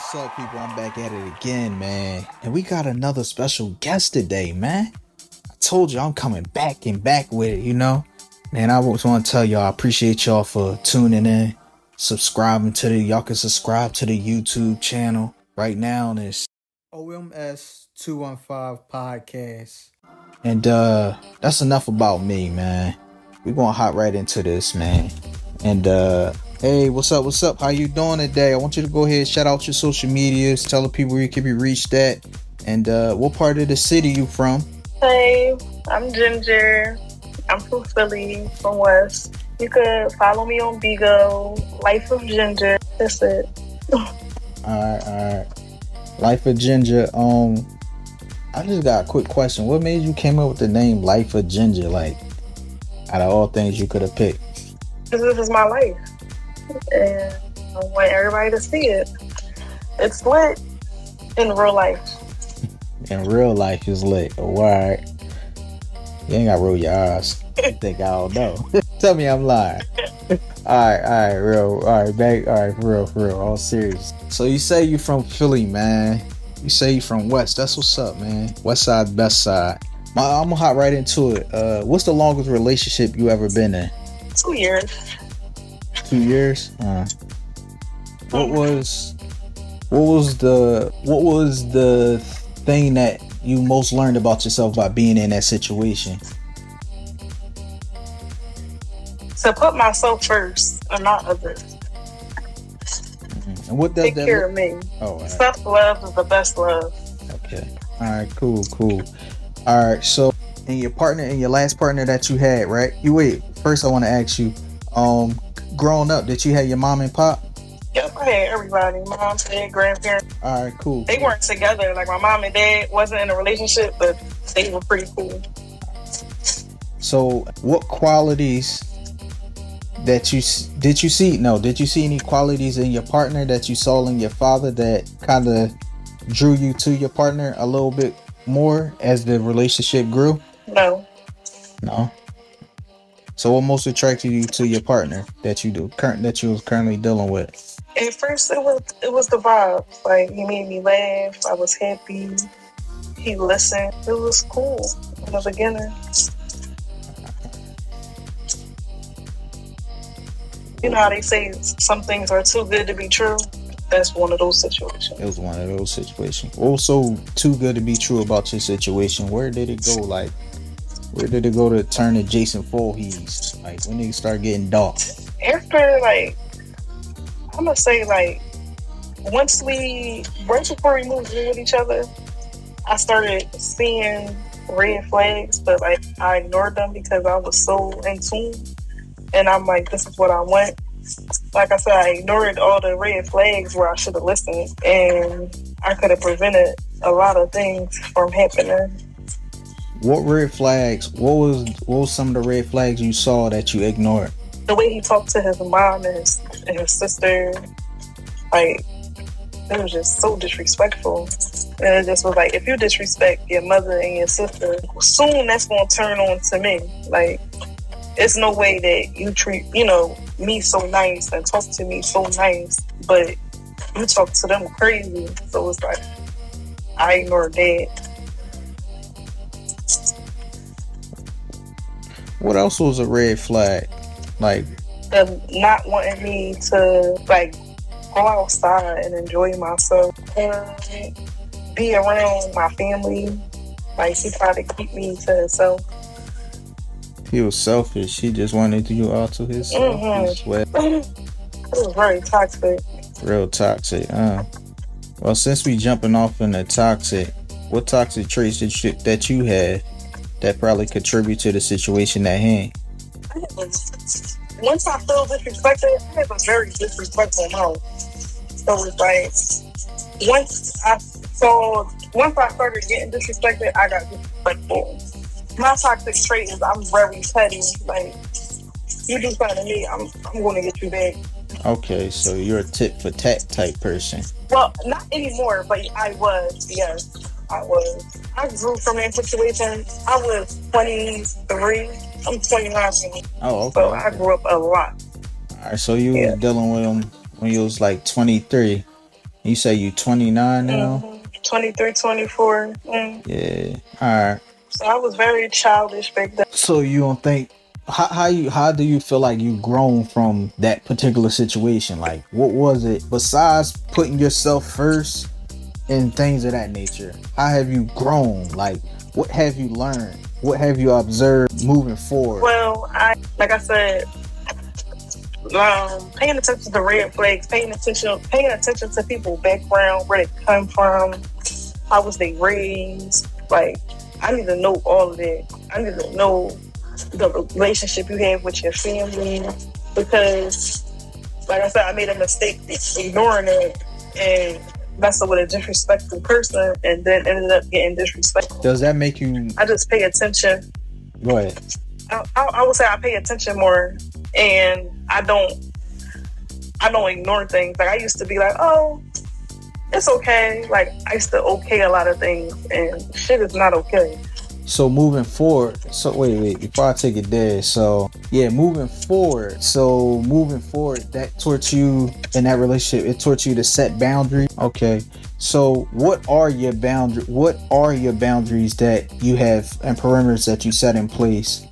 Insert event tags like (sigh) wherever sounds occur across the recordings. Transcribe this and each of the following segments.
What's up, people? I'm back at it again, man. And we got another special guest today, man. I told you I'm coming back and back with it, you know? Man, I just want to tell y'all I appreciate y'all for tuning in, subscribing to the y'all can subscribe to the YouTube channel right now. And it's OMS 215 podcast. And uh that's enough about me, man. We're gonna hop right into this, man. And uh hey, what's up? What's up? How you doing today? I want you to go ahead, shout out your social medias, tell the people where you can be reached at, and uh what part of the city you from. Hey, I'm Ginger. I'm from Philly, from West. You could follow me on Bigo, Life of Ginger. That's it. (laughs) Alright, alright. Life of Ginger, um I just got a quick question. What made you came up with the name Life of Ginger? Like out of all things you could have picked. This is my life. And I want everybody to see it. It's lit in real life. In real life is lit. Why? You ain't gotta roll your eyes. You think I don't know. (laughs) Tell me I'm lying. (laughs) Alright, alright, real. Alright, back. Alright, for real, for real. All serious. So you say you from Philly, man. You say you from West. That's what's up, man. West side, best side. My, I'm gonna hop right into it. Uh, what's the longest relationship you ever been in? Two years. Two years. Uh, what was, what was the, what was the thing that you most learned about yourself by being in that situation? To put myself first and not others. And what does Take that? care look- of me. Oh, right. Self love is the best love. okay. All right. Cool. Cool. All right. So, and your partner and your last partner that you had, right? You wait. First, I want to ask you. Um, growing up, did you have your mom and pop? Yep, I had everybody. Mom, dad, grandparents. All right. Cool. They weren't together. Like my mom and dad wasn't in a relationship, but they were pretty cool. So, what qualities that you did you see? No, did you see any qualities in your partner that you saw in your father that kind of drew you to your partner a little bit more as the relationship grew? No. No. So, what most attracted you to your partner that you do current that you was currently dealing with? At first, it was it was the vibe. Like he made me laugh. I was happy. He listened. It was cool in the beginning. You know how they say some things are too good to be true. That's one of those situations. It was one of those situations. Also, too good to be true about your situation. Where did it go? Like, where did it go to turn to Jason Voorhees? Like, when it start getting dark? After like, I'm gonna say like, once we right before we moved in with each other, I started seeing red flags, but like I ignored them because I was so in tune, and I'm like, this is what I want. Like I said, I ignored all the red flags where I should have listened, and I could have prevented a lot of things from happening. What red flags? What was what was some of the red flags you saw that you ignored? The way he talked to his mom and his, and his sister, like it was just so disrespectful. And it just was like, if you disrespect your mother and your sister, soon that's gonna turn on to me. Like, it's no way that you treat, you know, me so nice and talk to me so nice, but you talk to them crazy. So it's like, I ignored that. What else was a red flag? Like, them not wanting me to like go outside and enjoy myself and be around my family. Like he tried to keep me to himself. he was selfish. He just wanted you all to. He's wet, (laughs) it was very toxic. real toxic. Uh. Well, since we jumping off in the toxic, what toxic traits that you, that you had that probably contribute to the situation at hand? Once I feel disrespected, I have a very disrespectful mouth. So it's like once I saw once I started getting disrespected, I got disrespectful. My toxic trait is I'm very petty. Like you do something to me, I'm I'm gonna get you back. Okay, so you're a tit for tat type person. Well, not anymore, but I was, yes. I was. I grew from that situation. I was 23. I'm 29 now. Oh, okay. So I grew up a lot. All right, so you Yeah. was dealing with him when you was like 23. You say you 29 now? hmm 23, 24. Mm. Yeah. All right. So I was very childish back then. So you don't think how, how you how do you feel like you've grown from that particular situation? Like what was it besides putting yourself first and things of that nature? How have you grown? Like what have you learned? What have you observed moving forward? Well, I like I said, um, paying attention to the red flags, paying attention, paying attention to people's background, where they come from, how was they raised. Like, I need to know all of that. I need to know the relationship you have with your family because, like I said, I made a mistake ignoring it and messing with a disrespectful person, and then ended up getting disrespectful. Does that make you I just pay attention go ahead? I, I, I would say I pay attention more, and I don't I don't ignore things. Like I used to be like, oh, it's okay. Like I used to okay a lot of things, and shit is not okay. So moving forward, so wait, wait, before I take it there, so yeah, moving forward, so moving forward, that taught you in that relationship, it taught you to set boundaries. Okay, so what are your boundary? What are your boundaries that you have and perimeters that you set in place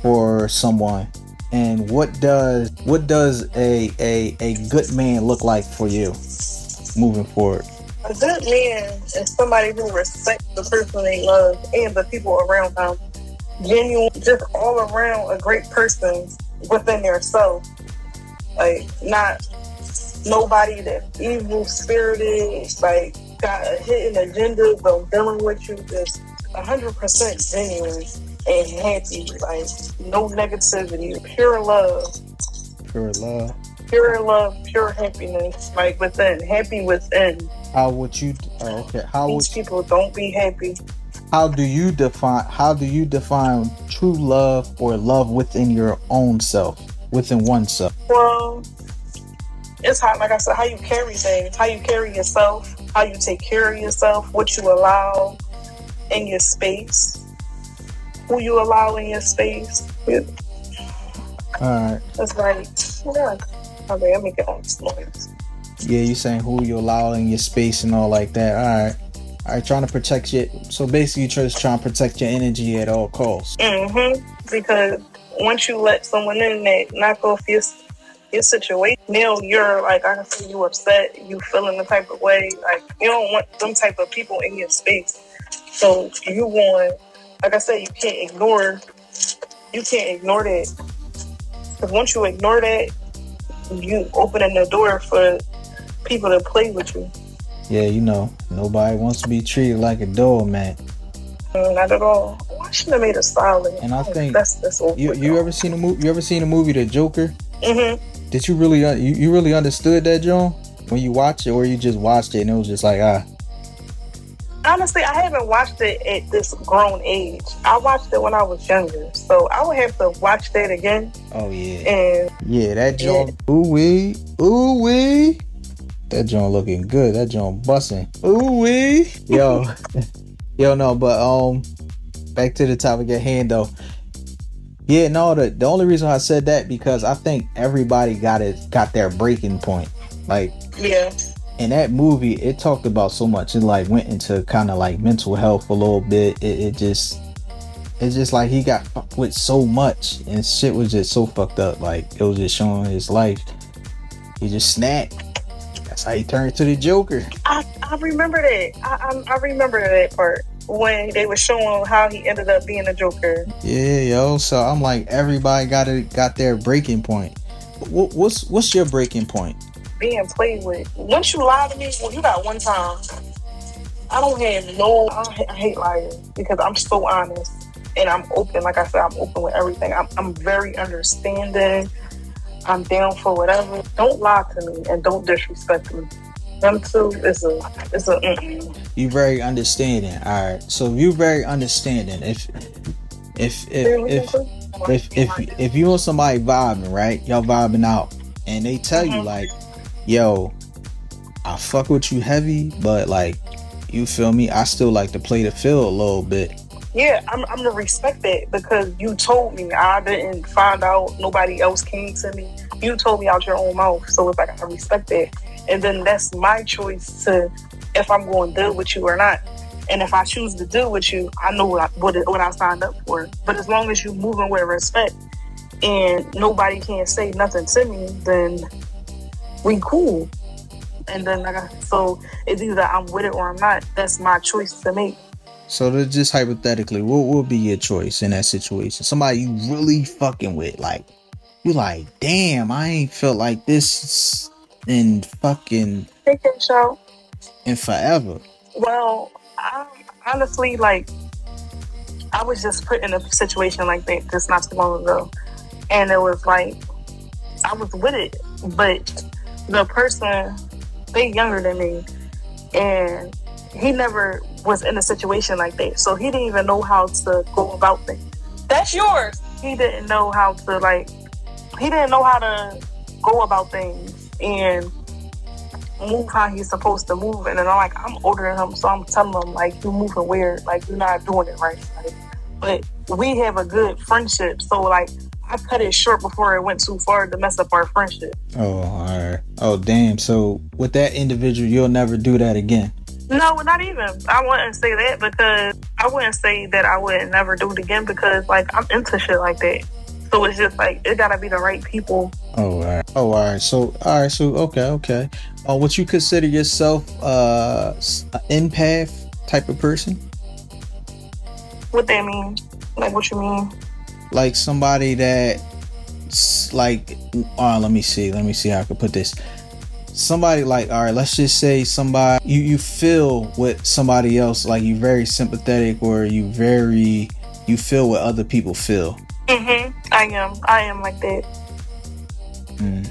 for someone? And what does what does a a a good man look like for you moving forward? A good man is somebody who respects the person they love and the people around them. Genuine, just all around a great person within their self. Like not nobody that evil spirited, like got a hidden agenda, but dealing with you just hundred percent genuine and happy. Like no negativity, pure love, Pure love. pure love, pure happiness. Like within, happy within. How would you? Oh, okay. How would These people don't be happy. how do you define how do you define true love or love within your own self within oneself Well, it's how, like I said, how you carry things, how you carry yourself, how you take care of yourself, what you allow in your space, who you allow in your space. All right It's like, yeah. Okay, let me get on this noise. Yeah you're saying who you allow in your space and all like that all right all right trying to protect your so basically you're just trying to protect your energy at all costs Mm-hmm. Because once you let someone in that knock off your your situation, now you're like I can see you upset, you feeling the type of way. Like you don't want them type of people in your space. So you want, like I said, you can't ignore. You can't ignore that. Because once you ignore that, you opening the door for people to play with you. yeah you know nobody wants to be treated like a doormat Mm, Not at all. I should have made a solid. And I think that's that's you you ever seen a movie you ever seen a movie the joker Mm-hmm. did you really you, you really understood that john when you watch it or you just watched it and it was just like ah Honestly, I haven't watched it at this grown age. I watched it when I was younger, so I would have to watch that again. oh yeah And Yeah, that joint. Ooh wee, ooh wee. That joint looking good. That joint busting. Ooh wee. Yo, (laughs) (laughs) yo, no, but um, back to the topic at hand though. Yeah, no, the the only reason I said that because I think everybody got it got their breaking point. Like yeah, in that movie, it talked about so much. It like went into kind of like mental health a little bit. It, it just, it's just like he got fucked with so much, and shit was just so fucked up. Like it was just showing his life. He just snapped. That's how he turned to the Joker. I, I remember that. I, I I remember that part when they were showing how he ended up being a Joker. Yeah, yo. So I'm like, everybody got it, got their breaking point. What, what's what's your breaking point? being played with. Once you lie to me, well, you got one time. I don't have no. I, I hate lying because I'm so honest and I'm open. Like I said, I'm open with everything. I'm, I'm very understanding. I'm down for whatever. Don't lie to me and don't disrespect me. Them two is a it's a mm-mm. You very understanding. All right. So you very understanding. If if if if if if if you and somebody vibing, right? Y'all vibing out, and they tell you Mhm. like, "Yo, I fuck with you heavy, but like, you feel me? I still like to play the field a little bit." Yeah, I'm, I'm gonna respect that because you told me. I didn't find out. Nobody else came to me. You told me out your own mouth. So it's like I respect that. and then that's my choice to if I'm going to deal with you or not. And if I choose to deal with you, I know what I, what, what I signed up for. But as long as you're moving with respect and nobody can say nothing to me, then we cool. And then like I, so it's either I'm with it or I'm not. That's my choice to make. So just hypothetically, what would be your choice in that situation? Somebody you really fucking with, like you like, damn, I ain't felt like this in fucking show. in forever. Well, I, honestly, like, I was just put in a situation like that just not too long ago, and it was like I was with it, but the person they younger than me, and he never was in a situation like that, so he didn't even know how to go about things. That's yours. He didn't know how to like. He didn't know how to go about things and move how he's supposed to move. And then I'm like, I'm older than him, so I'm telling him like, you're moving weird, like you're not doing it right. Like, but we have a good friendship, so like I cut it short before it went too far to mess up our friendship. Oh, all right. Oh, damn. So with that individual, you'll never do that again. No, not even. I wouldn't say that because I wouldn't say that I would never do it again because like I'm into shit like that. So it's just like it gotta be the right people. Oh, all right. Oh, all right. So, all right. So, okay, okay. Uh, would you consider yourself uh, an empath type of person? What that mean? Like what you mean? Like somebody that, like, uh, let me see. Let me see how I could put this. Somebody like, all right, let's just say somebody you you feel with somebody else like. You very sympathetic or you very you feel what other people feel. mm-hmm I am. I am like that. Mm.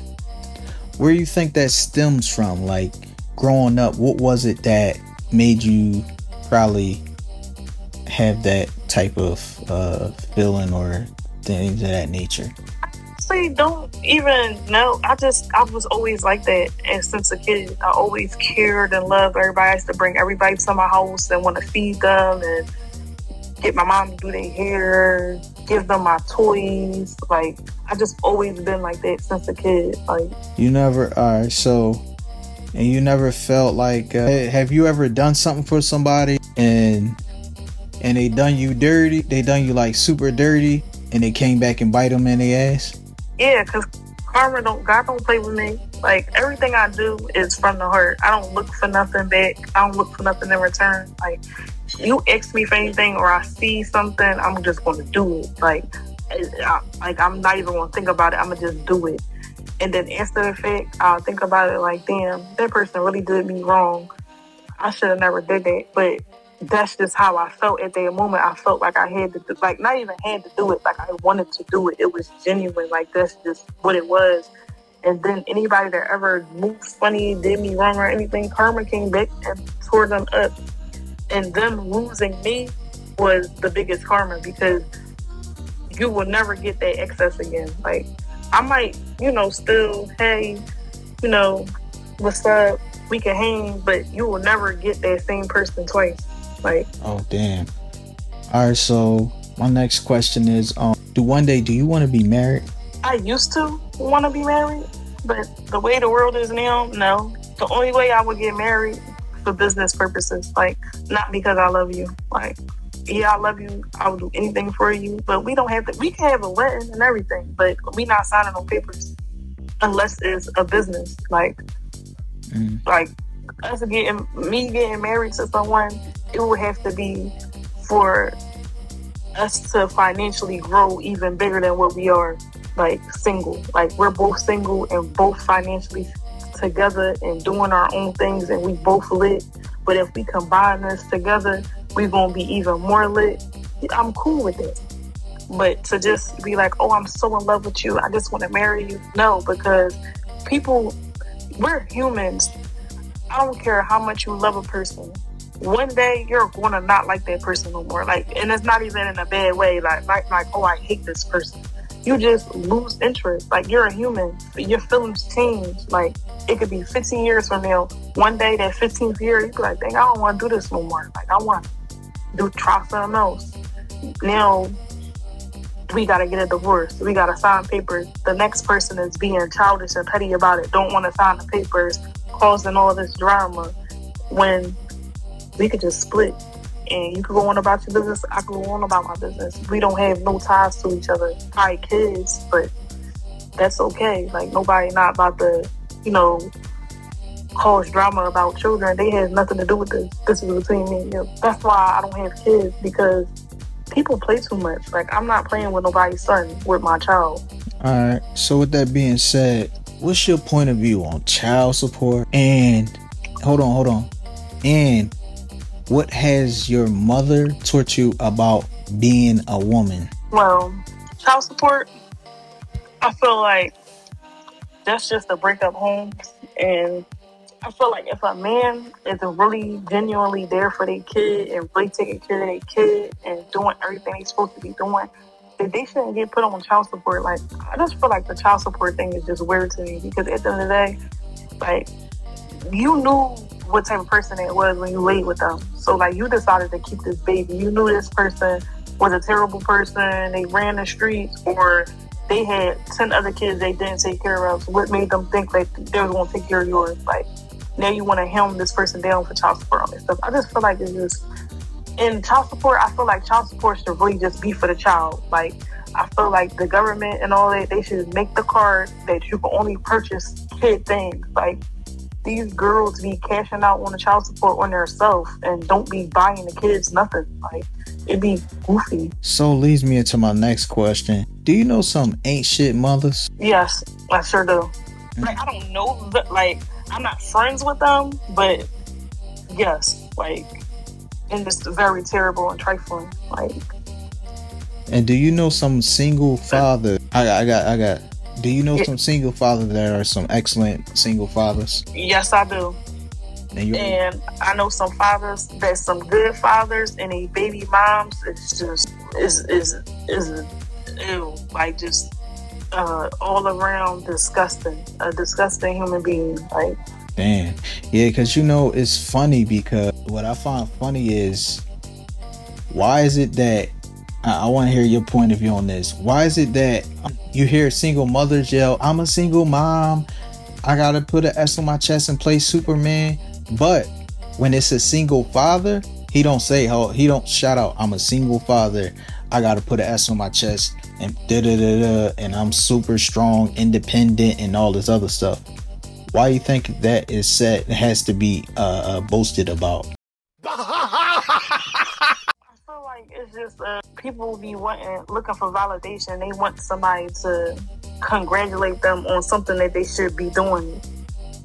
Where you think that stems from? Like growing up, what was it that made you probably have that type of uh, feeling or things of that nature? Honestly, don't even know. I just I was always like that, and since a kid, I always cared and loved everybody. I used to bring everybody to my house and want to feed them and get my mom to do their hair, give them my toys. Like I just always been like that since a kid. Like You never. Right. So, and you never felt like. Uh, have you ever done something for somebody and and they done you dirty? They done you like super dirty, and they came back and bite them in the ass. Yeah, because karma don't God don't play with me. Like everything I do is from the heart. I don't look for nothing back. I don't look for nothing in return. Like you ask me for anything or I see something, I'm just gonna do it. Like I, like I'm not even gonna think about it. I'm gonna just do it. And then after the fact, I'll think about it like, damn, that person really did me wrong. I should have never did that. But that's just how I felt at that moment. I felt like I had to, do, like, not even had to do it. Like I wanted to do it. It was genuine. Like that's just what it was. And then anybody that ever moved funny, did me wrong or anything, karma came back and tore them up. And them losing me was the biggest karma because you will never get that excess again. Like I might, you know, still, hey, you know, what's up? We can hang, but you will never get that same person twice. Like Oh damn. All right. So my next question is, um, do one day do you want to be married? I used to want to be married, but the way the world is now, no. The only way I would get married for business purposes, like not because I love you. Like, yeah, I love you. I would do anything for you, but we don't have to. We can have a wedding and everything, but we not signing no papers unless it's a business. Like, Mm. like us getting me getting married to someone, it would have to be for us to financially grow even bigger than what we are like single. Like we're both single and both financially together and doing our own things and we both lit. But if we combine this together, we're gonna be even more lit. I'm cool with it. But to just be like, oh, I'm so in love with you, I just want to marry you. No, because people, we're humans. I don't care how much you love a person. One day you're gonna not like that person no more. Like, and it's not even in a bad way. Like, like, like, oh, I hate this person. You just lose interest. Like, you're a human. Your feelings change. Like, it could be 15 years from now. One day, that 15th year, you be like, dang, I don't want to do this no more. Like, I want to do try something else. Now, we gotta get a divorce. We gotta sign papers. The next person is being childish and petty about it. Don't want to sign the papers. causing all this drama when we could just split and you could go on about your business, I could go on about my business. We don't have no ties to each other. Probably kids, but that's okay. Like nobody not about to, you know, cause drama about children. They have nothing to do with this. This is between me and you. That's why I don't have kids because people play too much. Like I'm not playing with nobody's son with my child. All right. So with that being said, what's your point of view on child support? And hold on, hold on. And what has your mother taught you about being a woman? Well, child support. I feel like that's just a breakup home, and I feel like if a man is really genuinely there for their kid and really taking care of their kid and doing everything they're supposed to be doing, then they shouldn't get put on child support. Like I just feel like the child support thing is just weird to me because at the end of the day, like you knew what type of person it was when you laid with them. So like you decided to keep this baby. You knew this person was a terrible person. They ran the streets or they had 10 other kids they didn't take care of. So what made them think like they were going to take care of yours? Like now you want to helm this person down for child support and stuff. I just feel like it's just in child support. I feel like child support should really just be for the child. Like I feel like the government and all that they should make the card that you can only purchase kid things. Like these girls be cashing out on the child support on themselves and don't be buying the kids nothing. Like it'd be goofy. So leads me into my next question. Do you know some ain't shit mothers? Yes, I sure do. Mm. Like I don't know, like I'm not friends with them, but yes, like and it's very terrible and trifling. Like. And do you know some single father? I, I got, I got. Do you know some single fathers that are some excellent single fathers? Yes, I do. And, and, I know some fathers that some good fathers, and a baby moms is just is is is ew, like just uh, all around disgusting, a disgusting human being. Like Damn. Yeah, because you know, it's funny because what I find funny is why is it that I, want to hear your point of view on this. Why is it that you hear single mothers yell, I'm a single mom, I gotta put an S on my chest and play Superman, but when it's a single father, he don't say how he don't shout out, I'm a single father, I gotta put an S on my chest and da da da da, and I'm super strong, independent, and all this other stuff. Why you think that is said has to be uh, uh, boasted about? (laughs) uh, people be wanting, looking for validation. They want somebody to congratulate them on something that they should be doing.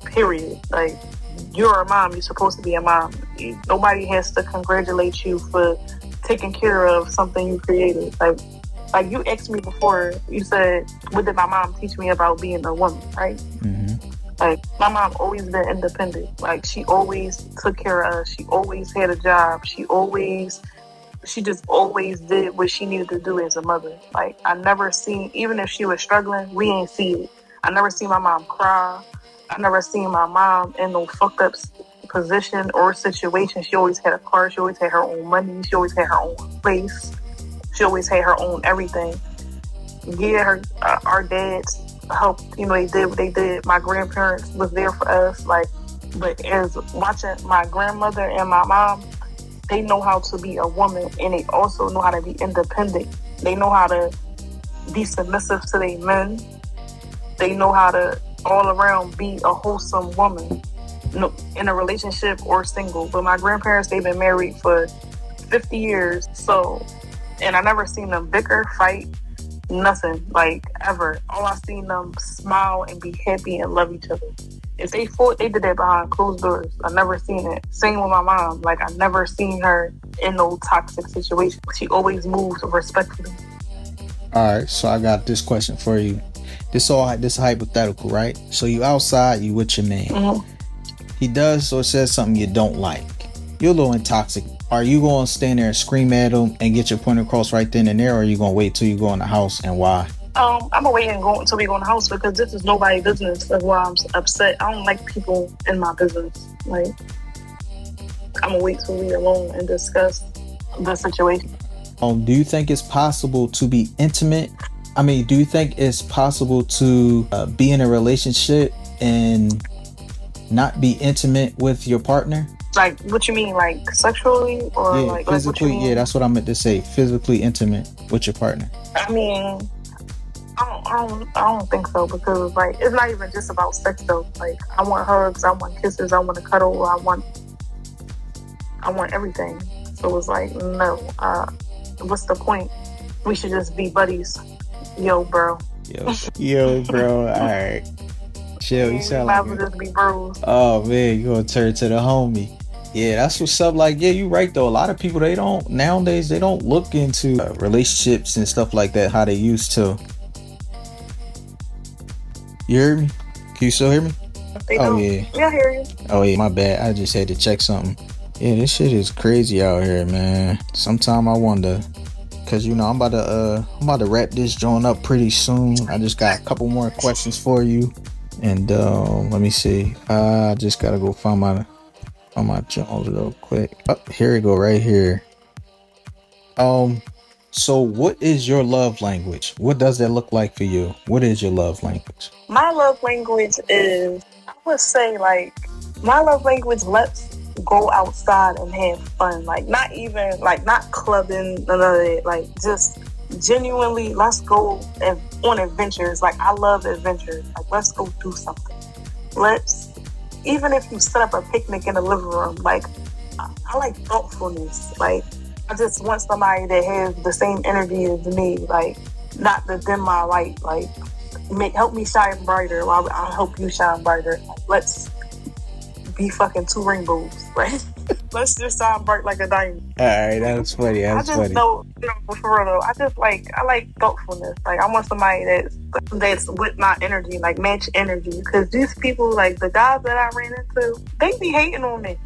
Period. Like you're a mom, you're supposed to be a mom. Nobody has to congratulate you for taking care of something you created. Like like you asked me before, you said, "What did my mom teach me about being a woman?" Right? Mm-hmm. Like my mom always been independent. Like she always took care of us. She always had a job. She always she just always did what she needed to do as a mother. Like I never seen even if she was struggling, we ain't see it. I never seen my mom cry. I never seen my mom in no fucked up position or situation. She always had a car. She always had her own money. She always had her own place. She always had her own everything. Yeah, her uh, our dads help, you know, they did what they did. My grandparents was there for us, like, but as watching my grandmother and my mom, they know how to be a woman and they also know how to be independent. They know how to be submissive to their men. They know how to all around be a wholesome woman in a relationship or single. But my grandparents, they've been married for 50 years. So, and I never seen them bicker, fight, nothing like ever. All I seen them smile and be happy and love each other. If they fought, they did that behind closed doors. I never seen it. Same with my mom. Like I never seen her in no toxic situation. She always moves respectfully. All right, so I got this question for you. This all this hypothetical, right? So you outside, you with your man. Mm-hmm. He does or says something you don't like. You're a little intoxic are you going to stand there and scream at him and get your point across right then and there, or are you going to wait till you go in the house and why? Um, I'm gonna wait and go until we go in the house because this is nobody's business. That's why I'm upset. I don't like people in my business. Like, I'm gonna wait till we alone and discuss the situation. Um, do you think it's possible to be intimate? I mean, do you think it's possible to uh, be in a relationship and not be intimate with your partner? Like, what you mean, like sexually or yeah, like physically. Like yeah, that's what I meant to say. Physically intimate with your partner. I mean, I don't, I don't, I don't think so because like it's not even just about sex though. Like, I want hugs, I want kisses, I want to cuddle, I want, I want everything. So it's like, no, uh, what's the point? We should just be buddies. Yo, bro. Yo, yo, bro. All right. Chill. You sound like. Just be bros. Oh man, you gonna turn to the homie. Yeah, that's what's up. Like, yeah, you're right though. A lot of people they don't nowadays they don't look into uh, relationships and stuff like that how they used to. You hear me? Can you still hear me? They oh don't. yeah. Yeah, I hear you. Oh yeah, my bad. I just had to check something. Yeah, this shit is crazy out here, man. Sometime I wonder, cause you know I'm about to uh I'm about to wrap this joint up pretty soon. I just got a couple more questions for you, and uh, let me see. I just gotta go find my find my Jones real quick. Oh, here we go, right here. Um, so what is your love language? What does that look like for you? What is your love language? My love language is I would say like my love language let's go outside and have fun. Like not even like not clubbing, none of it. Like just genuinely, let's go on adventures. Like I love adventures. Like let's go do something. Let's even if you set up a picnic in the living room. Like I, I like thoughtfulness. Like I just want somebody that has the same energy as me. Like not to dim my light. Like make help me shine brighter. While I help you shine brighter. Like, let's be fucking two rainbows. Right? (laughs) Let's just shine bright like a diamond. All right, that's funny. That's I just funny. know, you know, for real though, I just like I like thoughtfulness. Like I want somebody that's that's with my energy, like match energy. Because these people, like the guys that I ran into, they be hating on me.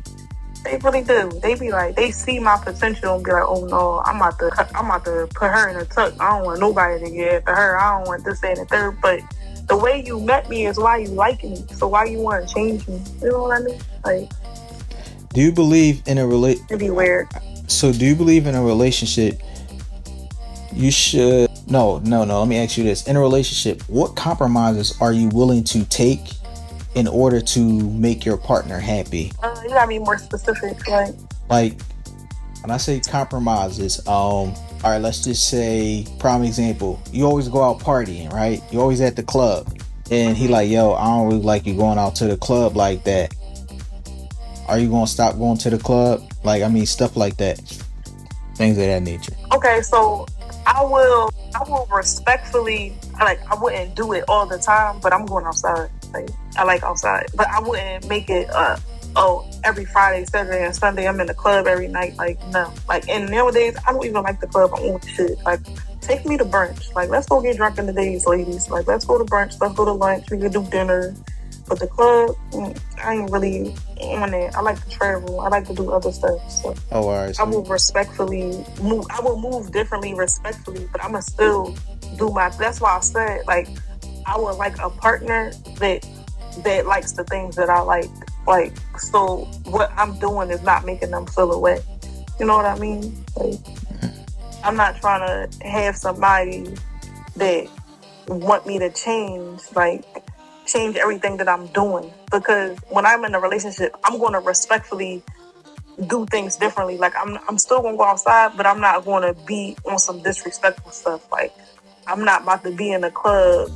They really do. They be like, they see my potential and be like, oh no, I'm about to, I'm about to put her in a tuck. I don't want nobody to get after her. I don't want this and the third. But the way you met me is why you like me. So why you want to change me? You know what I mean? Like, do you believe in a relate? It'd be weird. So, do you believe in a relationship? You should. No, no, no. Let me ask you this: In a relationship, what compromises are you willing to take in order to make your partner happy? Uh, you gotta be more specific, like. Like, when I say compromises, um, all right, let's just say, prime example, you always go out partying, right? You always at the club. And he like, yo, I don't really like you going out to the club like that. Are you gonna stop going to the club? Like, I mean, stuff like that. Things of that nature. Okay, so I will I will respectfully like I wouldn't do it all the time, but I'm going outside. Like I like outside. But I wouldn't make it uh oh, every Friday, Saturday, and Sunday I'm in the club every night. Like, no. Like, and nowadays, I don't even like the club. I want shit. Like, take me to brunch. Like, let's go get drunk in the days, ladies. Like, let's go to brunch. Let's go to lunch. We can do dinner. But the club, mm, I ain't really on it. I like to travel. I like to do other stuff. So oh, all right. So I will respectfully move. I will move differently, respectfully, but I'm gonna still do my. That's why I said like I would like a partner that that likes the things that I like. Like, so what I'm doing is not making them feel. You know what I mean? Like, I'm not trying to have somebody that want me to change, like, change everything that I'm doing. Because when I'm in a relationship, I'm going to respectfully do things differently. Like, I'm, I'm still going to go outside, but I'm not going to be on some disrespectful stuff. Like, I'm not about to be in a club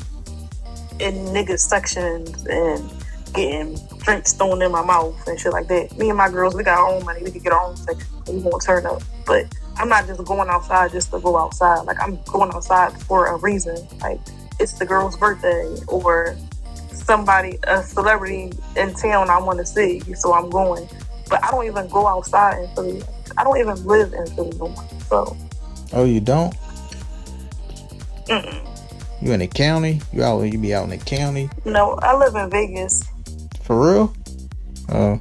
in nigga sections and getting drinks thrown in my mouth and shit like that. Me and my girls, we got our own money. We can get our own section. We won't turn up. But I'm not just going outside just to go outside. Like I'm going outside for a reason. Like it's the girl's birthday or somebody, a celebrity in town I want to see. So I'm going. But I don't even go outside in Philly. I don't even live in Philly no more. So. Oh, you don't? Mm-mm. You in the county? You out? You be out in the county? No, I live in Vegas. For real? Oh.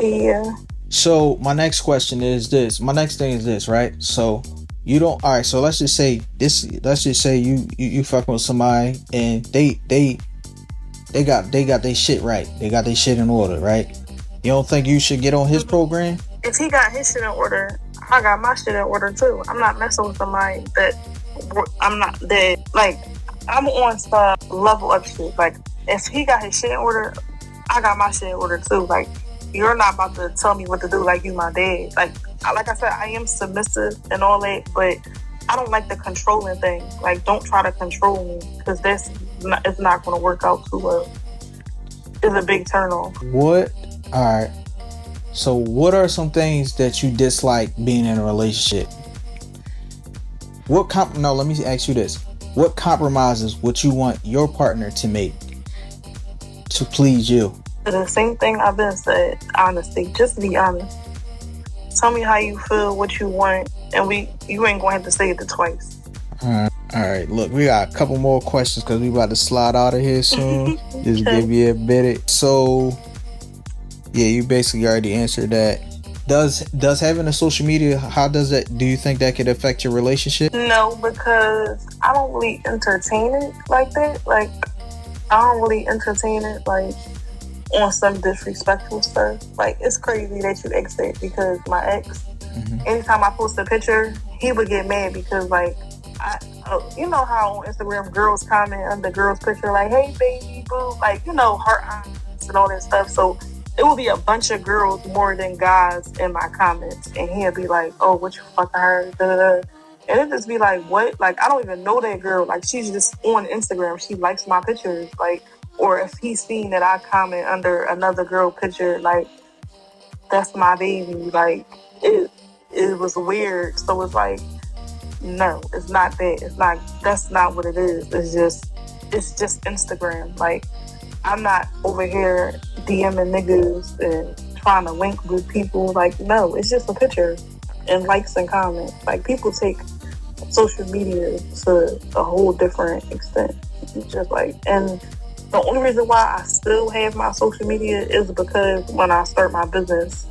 Yeah. So my next question is this. My next thing is this, right? So you don't all right, so let's just say this let's just say you you, you fucking with somebody and they they they got they got their shit right. They got their shit in order, right? You don't think you should get on his mm-hmm. program? If he got his shit in order, I got my shit in order too. I'm not messing with somebody that I'm not that like I'm on some level of shit. Like if he got his shit in order, I got my shit in order too. Like you're not about to tell me what to do like you my dad. Like I, like I said, I am submissive and all that, but I don't like the controlling thing. Like don't try to control me because that's not, it's not going to work out too well. It's a big turn off. What? All right. So, what are some things that you dislike being in a relationship? What comp? No, let me ask you this: What compromises would you want your partner to make to please you? The same thing I've been said. Honesty. Just be honest. Tell me how you feel, what you want, and we you ain't going to have to say it twice. All right. All right, look, we got a couple more questions because we about to slide out of here soon. (laughs) Just give you a bit. So, yeah, you basically already answered that. Does does having a social media how does that do you think that could affect your relationship? No, because I don't really entertain it like that. Like I don't really entertain it like on some disrespectful stuff. Like it's crazy that you ex that because my ex, mm-hmm. anytime I post a picture, he would get mad because like I, uh, you know how on Instagram girls comment under girls' picture like, "Hey baby, boo," like you know her eyes and all that stuff. So it will be a bunch of girls more than guys in my comments, and he'll be like, "Oh, what you fucking heard?" Da, da, da. And it just be like, "What?" Like I don't even know that girl. Like she's just on Instagram. She likes my pictures. Like, or if he's seen that I comment under another girl picture, like that's my baby. Like it, it was weird. So it's like, no, it's not that. It's not. That's not what it is. It's just, it's just Instagram. Like I'm not over here DMing niggas and trying to link with people. Like, no, it's just a picture and likes and comments. Like, people take social media to a whole different extent. It's just like, and the only reason why I still have my social media is because when I start my business,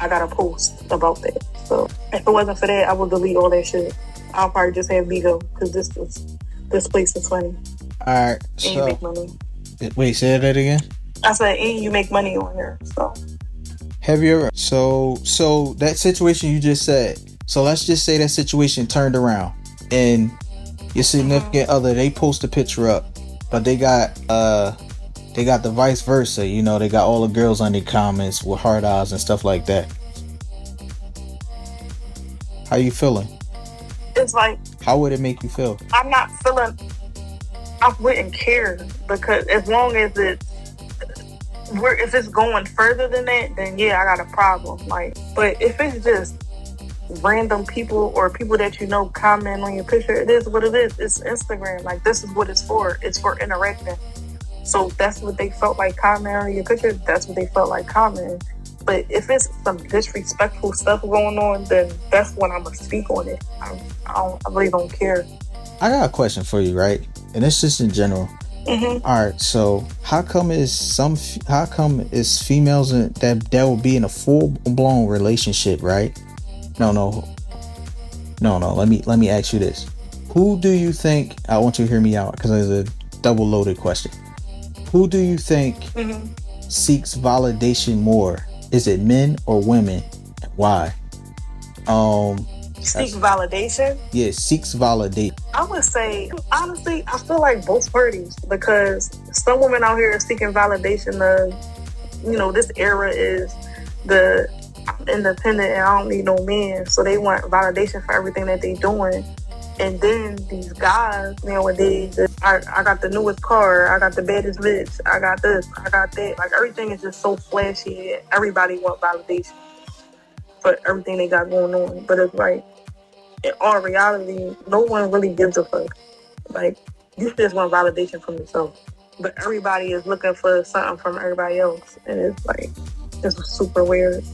I got to post about that. So if it wasn't for that, I would delete all that shit. I'll probably just have Bigo because this is this place is funny. All right, and so, you make money. Wait, say that again. I said, and you make money on here. So. Have you ever? So, so that situation you just said. So let's just say that situation turned around, and your significant other they post a picture up, but they got uh they got the vice versa. You know, they got all the girls on their comments with hard eyes and stuff like that. How you feeling? It's like. How would it make you feel? I'm not feeling I wouldn't care because as long as it we're, if it's going further than that, then yeah, I got a problem. Like, but if it's just random people or people that you know comment on your picture, it is what it is. It's Instagram. Like, this is what it's for. It's for interacting. So that's what they felt like commenting on your picture. That's what they felt like commenting. But if it's some disrespectful stuff going on, then that's when I'm gonna speak on it. I, I, don't, I really don't care. I got a question for you, right? And it's just in general. Mm-hmm. All right, so how come is some how come is females in, that that will be in a full blown relationship, right? No, no, no, no. Let me let me ask you this: Who do you think? I want you to hear me out because it's a double loaded question. Who do you think mm-hmm. seeks validation more? Is it men or women? Why? Um, seek validation? Yeah, seeks validation. I would say, honestly, I feel like both parties because some women out here are seeking validation of, you know, this era is the independent and I don't need no man. So they want validation for everything that they're doing. And then these guys nowadays, I, I got the newest car, I got the baddest bitch, I got this, I got that. Like everything is just so flashy. Everybody want validation for everything they got going on. But it's like in all reality, no one really gives a fuck. Like you just want validation from yourself. But everybody is looking for something from everybody else. And it's like it's super weird.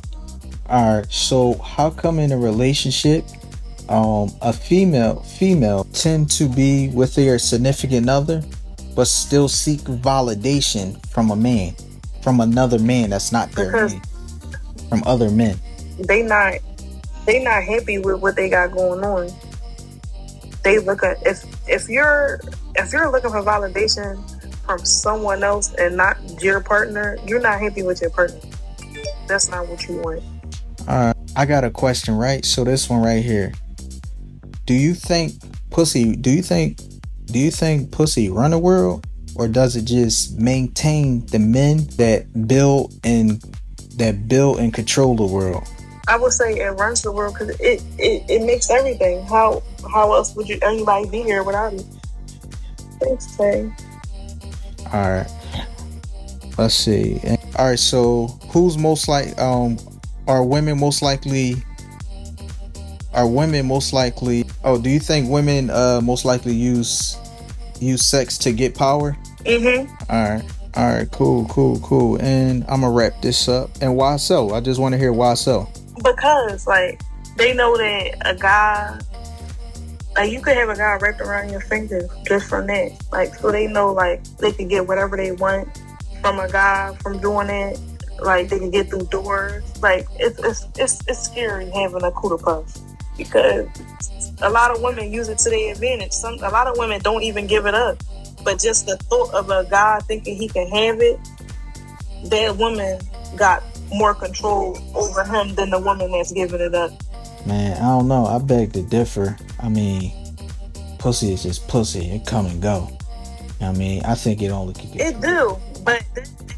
Alright, so how come in a relationship um a female female tend to be with their significant other but still seek validation from a man from another man that's not their because man from other men they not they not happy with what they got going on. They look at if if you're if you're looking for validation from someone else and not your partner, you're not happy with your partner. That's not what you want. Right, I got a question, right? So this one right here. Do you think pussy? Do you think? Do you think pussy run the world, or does it just maintain the men that build and that build and control the world? I would say it runs the world because it, it it makes everything. How how else would you anybody be here without it? Thanks, Tay. All right. Let's see. All right. So, who's most like? Um, are women most likely? Are women most likely? Oh, do you think women uh most likely use use sex to get power? Mm-hmm. All right. All right. Cool. Cool. Cool. And I'm gonna wrap this up. And why so? I just want to hear why so. Because like they know that a guy like you could have a guy wrapped around your finger just from that. Like so they know like they can get whatever they want from a guy from doing it. Like they can get through doors. Like it's it's it's, it's scary having a cooter puff because a lot of women use it to their advantage. Some a lot of women don't even give it up. But just the thought of a guy thinking he can have it, that woman got more control over him than the woman that's giving it up. Man, I don't know. I beg to differ. I mean, pussy is just pussy. It come and go. I mean, I think it only can get. It do, but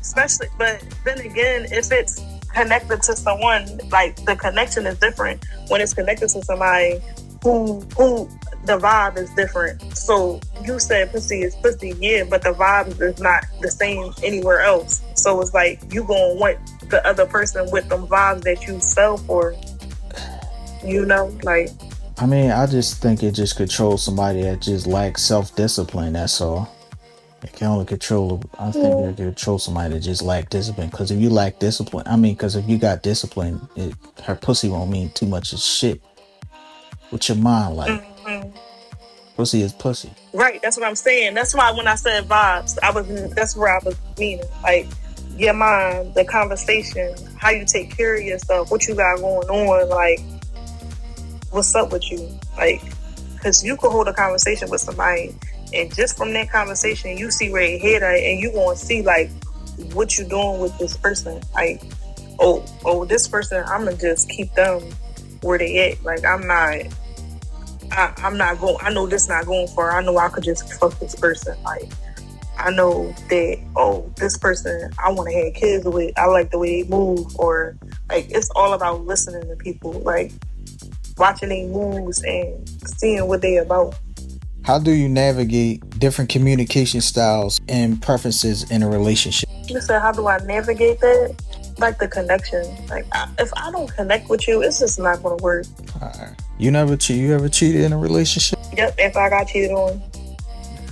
especially, but then again, if it's connected to someone, like the connection is different when it's connected to somebody who who the vibe is different. So you said pussy is pussy, yeah, but the vibe is not the same anywhere else. So it's like you gonna want the other person with them vibes that you fell for you know, like. I mean, I just think it just controls somebody that just lacks self discipline. That's all. It can only control. I think yeah. it can control somebody that just lack discipline. Because if you lack discipline, I mean, because if you got discipline, it, her pussy won't mean too much of shit. With your mind, like mm-hmm. pussy is pussy. Right. That's what I'm saying. That's why when I said vibes, I was. That's where I was meaning. Like your mind, the conversation, how you take care of yourself, what you got going on, like what's up with you? Like, because you could hold a conversation with somebody, and just from that conversation, you see where your head at, and you gonna see like what you doing with this person. Like, oh, oh, this person, I'm gonna just keep them where they at. Like, I'm not. I, I'm not going. I know this not going for. I know I could just fuck this person. Like, I know that oh, this person I want to have kids with. I like the way they move, or like it's all about listening to people. Like watching their moves and seeing what they about. How do you navigate different communication styles and preferences in a relationship? You said, how do I navigate that? Like the connection. Like I, if I don't connect with you, it's just not gonna work. You never cheat. You ever cheated in a relationship? Yep. If I got cheated on,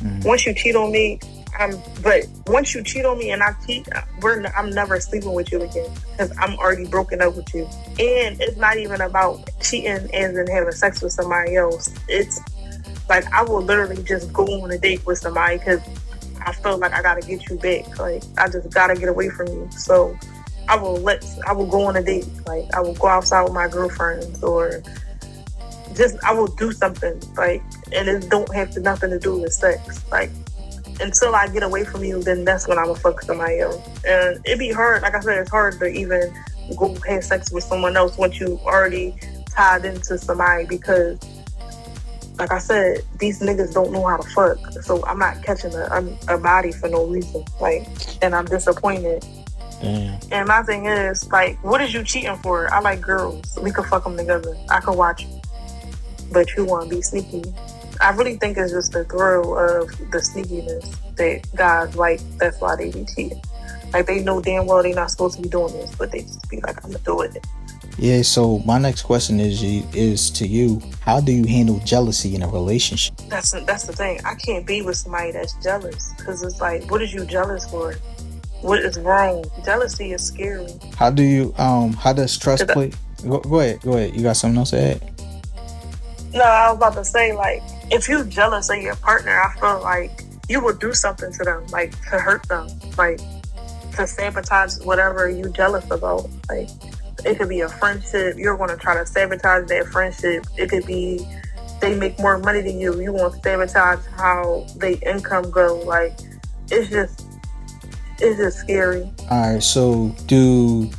mm. once you cheat on me, I'm, but once you cheat on me and I cheat, we're I'm never sleeping with you again because I'm already broken up with you. And it's not even about cheating and then having sex with somebody else. It's like I will literally just go on a date with somebody because I feel like I gotta get you back. Like I just gotta get away from you. So I will let I will go on a date. Like I will go outside with my girlfriends or just I will do something like and it don't have to nothing to do with sex. Like until I get away from you, then that's when I'm gonna fuck somebody else. And it'd be hard, like I said, it's hard to even go have sex with someone else once you already tied into somebody because like I said, these niggas don't know how to fuck. So I'm not catching a, a, a body for no reason. Like, and I'm disappointed. And my thing is, like, what is you cheating for? I like girls. We could fuck them together. I could watch you. But you want to be sneaky. I really think it's just the thrill of the sneakiness that guys like. That's why they be cheating. Like they know damn well they're not supposed to be doing this, but they just be like, "I'm gonna do it." Yeah. So my next question is is to you: How do you handle jealousy in a relationship? That's that's the thing. I can't be with somebody that's jealous because it's like, what is you jealous for? What is wrong? Jealousy is scary. How do you um? How does trust play? Go, go ahead. Go ahead. You got something else to add? No, I was about to say like if you're jealous of your partner, I feel like you will do something to them, like to hurt them, like to sabotage whatever you're jealous about. Like it could be a friendship. You're going to try to sabotage that friendship. It could be they make more money than you. You want to sabotage how they income go. Like it's just it's just scary. All right. So do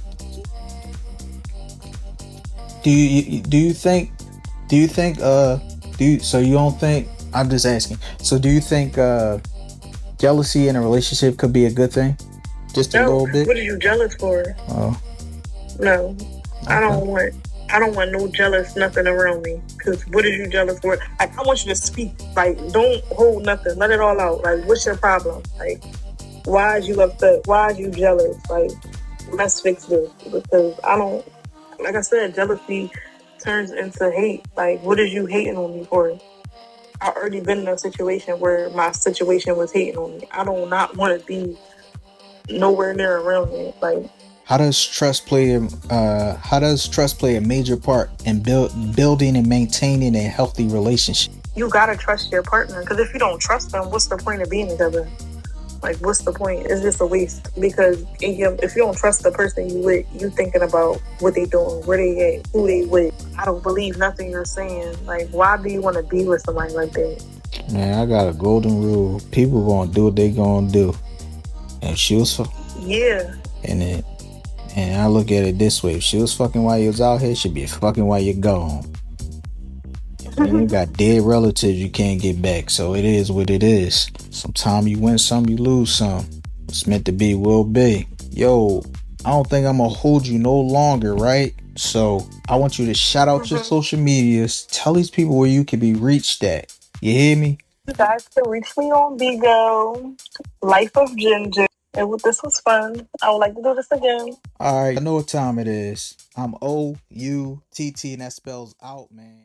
do you do you think do you think uh do you, so you don't think I'm just asking. So do you think uh jealousy in a relationship could be a good thing? Just a No, little bit. what are you jealous for? Oh, No, I don't want. I don't want no jealous nothing around me. Cause what are you jealous for? Like I want you to speak. Like don't hold nothing. Let it all out. Like what's your problem? Like why is you upset? Why is you jealous? Like let's fix this because I don't. Like I said, jealousy turns into hate. Like what is you hating on me for? I already been in a situation where my situation was hating on me. I do not want to be nowhere near around me. Like How does trust play? Uh, how does trust play a major part in build, building and maintaining a healthy relationship? you gotta trust your partner because if you don't trust them, what's the point of being together? Like, what's the point? It's just a waste because if you, if you don't trust the person you with, you thinking about what they doing, where they at, who they with. I don't believe nothing you're saying. Like, why do you want to be with somebody like that? Man, I got a golden rule. People gonna do what they gonna do. And she was, Yeah, and it, and I look at it this way: if she was fucking while you was out here, she'd be fucking while you're gone. And you got dead relatives you can't get back, so it is what it is. Sometime you win some, you lose some. It's meant to be will be. Yo, I don't think I'm gonna hold you no longer, right? So I want you to shout out your Mhm. social medias. Tell these people where you can be reached at. You hear me? you guys can reach me on Bigo, Life of Ginger. And what this was fun. I would like to do this again. All right, I know what time it is. I'm O U T T, and that spells out, man.